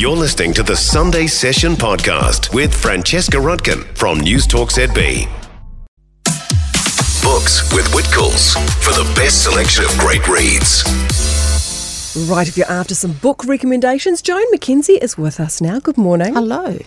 You're listening to the Sunday Session podcast with Francesca Rudkin from News Talk ZB. Books with Whitcoulls for the best selection of great reads. Right, if you're after some book recommendations, Joan McKenzie is with us now. Good morning. Hello.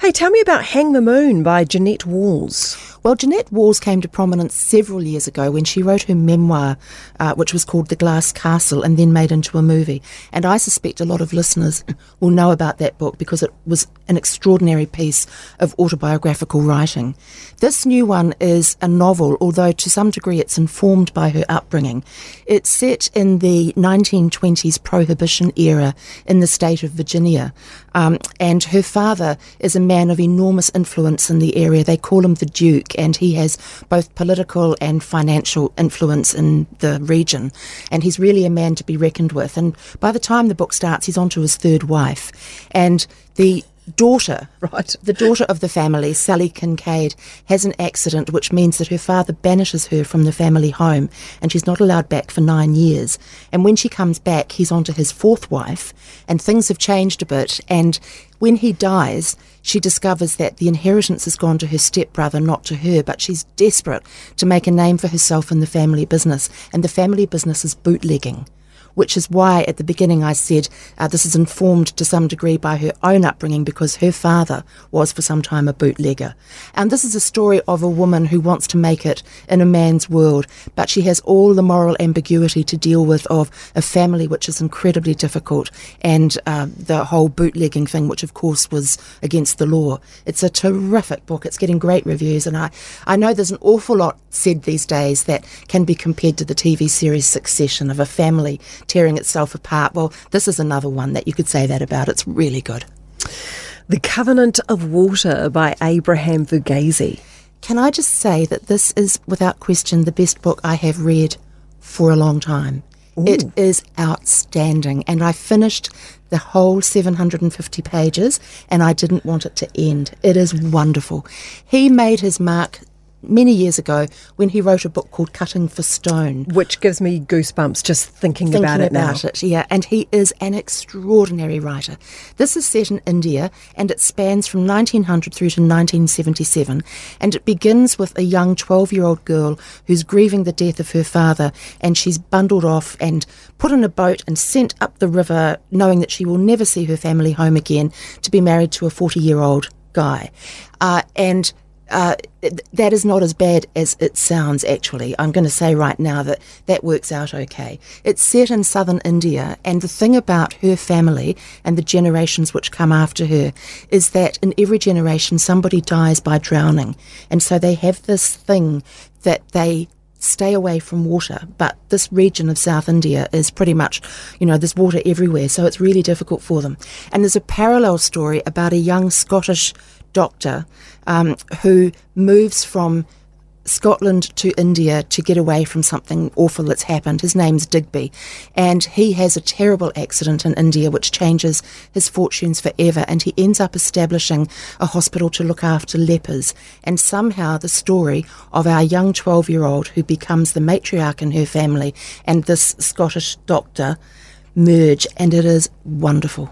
Hey, tell me about Hang the Moon by Jeannette Walls. Well, Jeannette Walls came to prominence several years ago when she wrote her memoir, uh, which was called The Glass Castle, and then made into a movie. And I suspect a lot of listeners will know about that book because it was an extraordinary piece of autobiographical writing. This new one is a novel, although to some degree it's informed by her upbringing. It's set in the 1920s Prohibition era in the state of Virginia, um, and her father is a man of enormous influence in the area. They call him the Duke and he has both political and financial influence in the region. And he's really a man to be reckoned with. And by the time the book starts, he's on to his third wife. And the daughter, right, the daughter of the family, Sallie Kincaid, has an accident which means that her father banishes her from the family home and she's not allowed back for nine years. And when she comes back, he's on to his fourth wife, and things have changed a bit. And when he dies, she discovers that the inheritance has gone to her stepbrother, not to her, but she's desperate to make a name for herself in the family business, and the family business is bootlegging which is why at the beginning I said uh, this is informed to some degree by her own upbringing because her father was for some time a bootlegger. And this is a story of a woman who wants to make it in a man's world, but she has all the moral ambiguity to deal with of a family which is incredibly difficult and uh, the whole bootlegging thing, which of course was against the law. It's a terrific book. It's getting great reviews, and I, I know there's an awful lot said these days that can be compared to the TV series Succession of a family tearing itself apart. Well, this is another one that you could say that about. It's really good. The Covenant of Water by Abraham Verghese. Can I just say that this is, without question, the best book I have read for a long time. Ooh. It is outstanding. And I finished the whole 750 pages and I didn't want it to end. It is wonderful. He made his mark many years ago when he wrote a book called Cutting for Stone. Which gives me goosebumps just thinking, thinking about it about now. It, yeah, and he is an extraordinary writer. This is set in India and it spans from 1900 through to 1977 and it begins with a young 12 year old girl who's grieving the death of her father and she's bundled off and put in a boat and sent up the river knowing that she will never see her family home again to be married to a 40 year old guy. Uh, and uh, that is not as bad as it sounds, actually. I'm going to say right now that that works out okay. It's set in southern India, and the thing about her family and the generations which come after her is that in every generation somebody dies by drowning. And so they have this thing that they stay away from water. But this region of South India is pretty much, you know, there's water everywhere, so it's really difficult for them. And there's a parallel story about a young Scottish doctor um, who moves from Scotland to India to get away from something awful that's happened. His name's Digby, and he has a terrible accident in India which changes his fortunes forever. And he ends up establishing a hospital to look after lepers. And somehow the story of our young 12 year old who becomes the matriarch in her family and this Scottish doctor merge, and it is wonderful.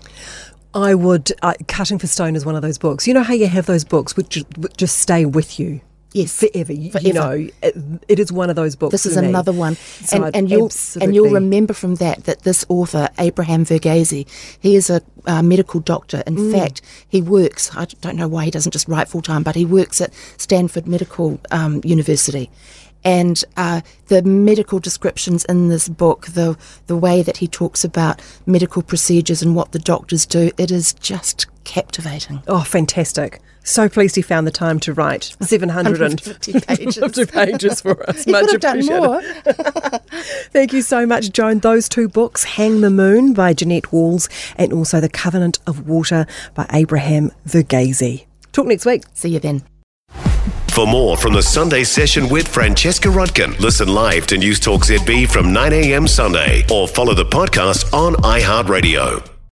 I would. Uh, Cutting for Stone is one of those books. You know how you have those books which just stay with you. Yes, forever. forever. You know, it, it is one of those books. This is another one, so and, and you'll absolutely. and you'll remember from that that this author Abraham Verghese, he is a uh, medical doctor. In mm. fact, he works. I don't know why he doesn't just write full time, but he works at Stanford Medical um, University, and uh, the medical descriptions in this book, the the way that he talks about medical procedures and what the doctors do, it is just captivating. Oh, fantastic! So pleased he found the time to write 750 pages, pages for us. he much appreciated. Thank you so much, Joan. Those two books, Hang the Moon by Jeannette Walls and also The Covenant of Water by Abraham Verghese. Talk next week. See you then. For more from the Sunday session with Francesca Rudkin, listen live to News Talk ZB from 9 a.m. Sunday or follow the podcast on iHeartRadio.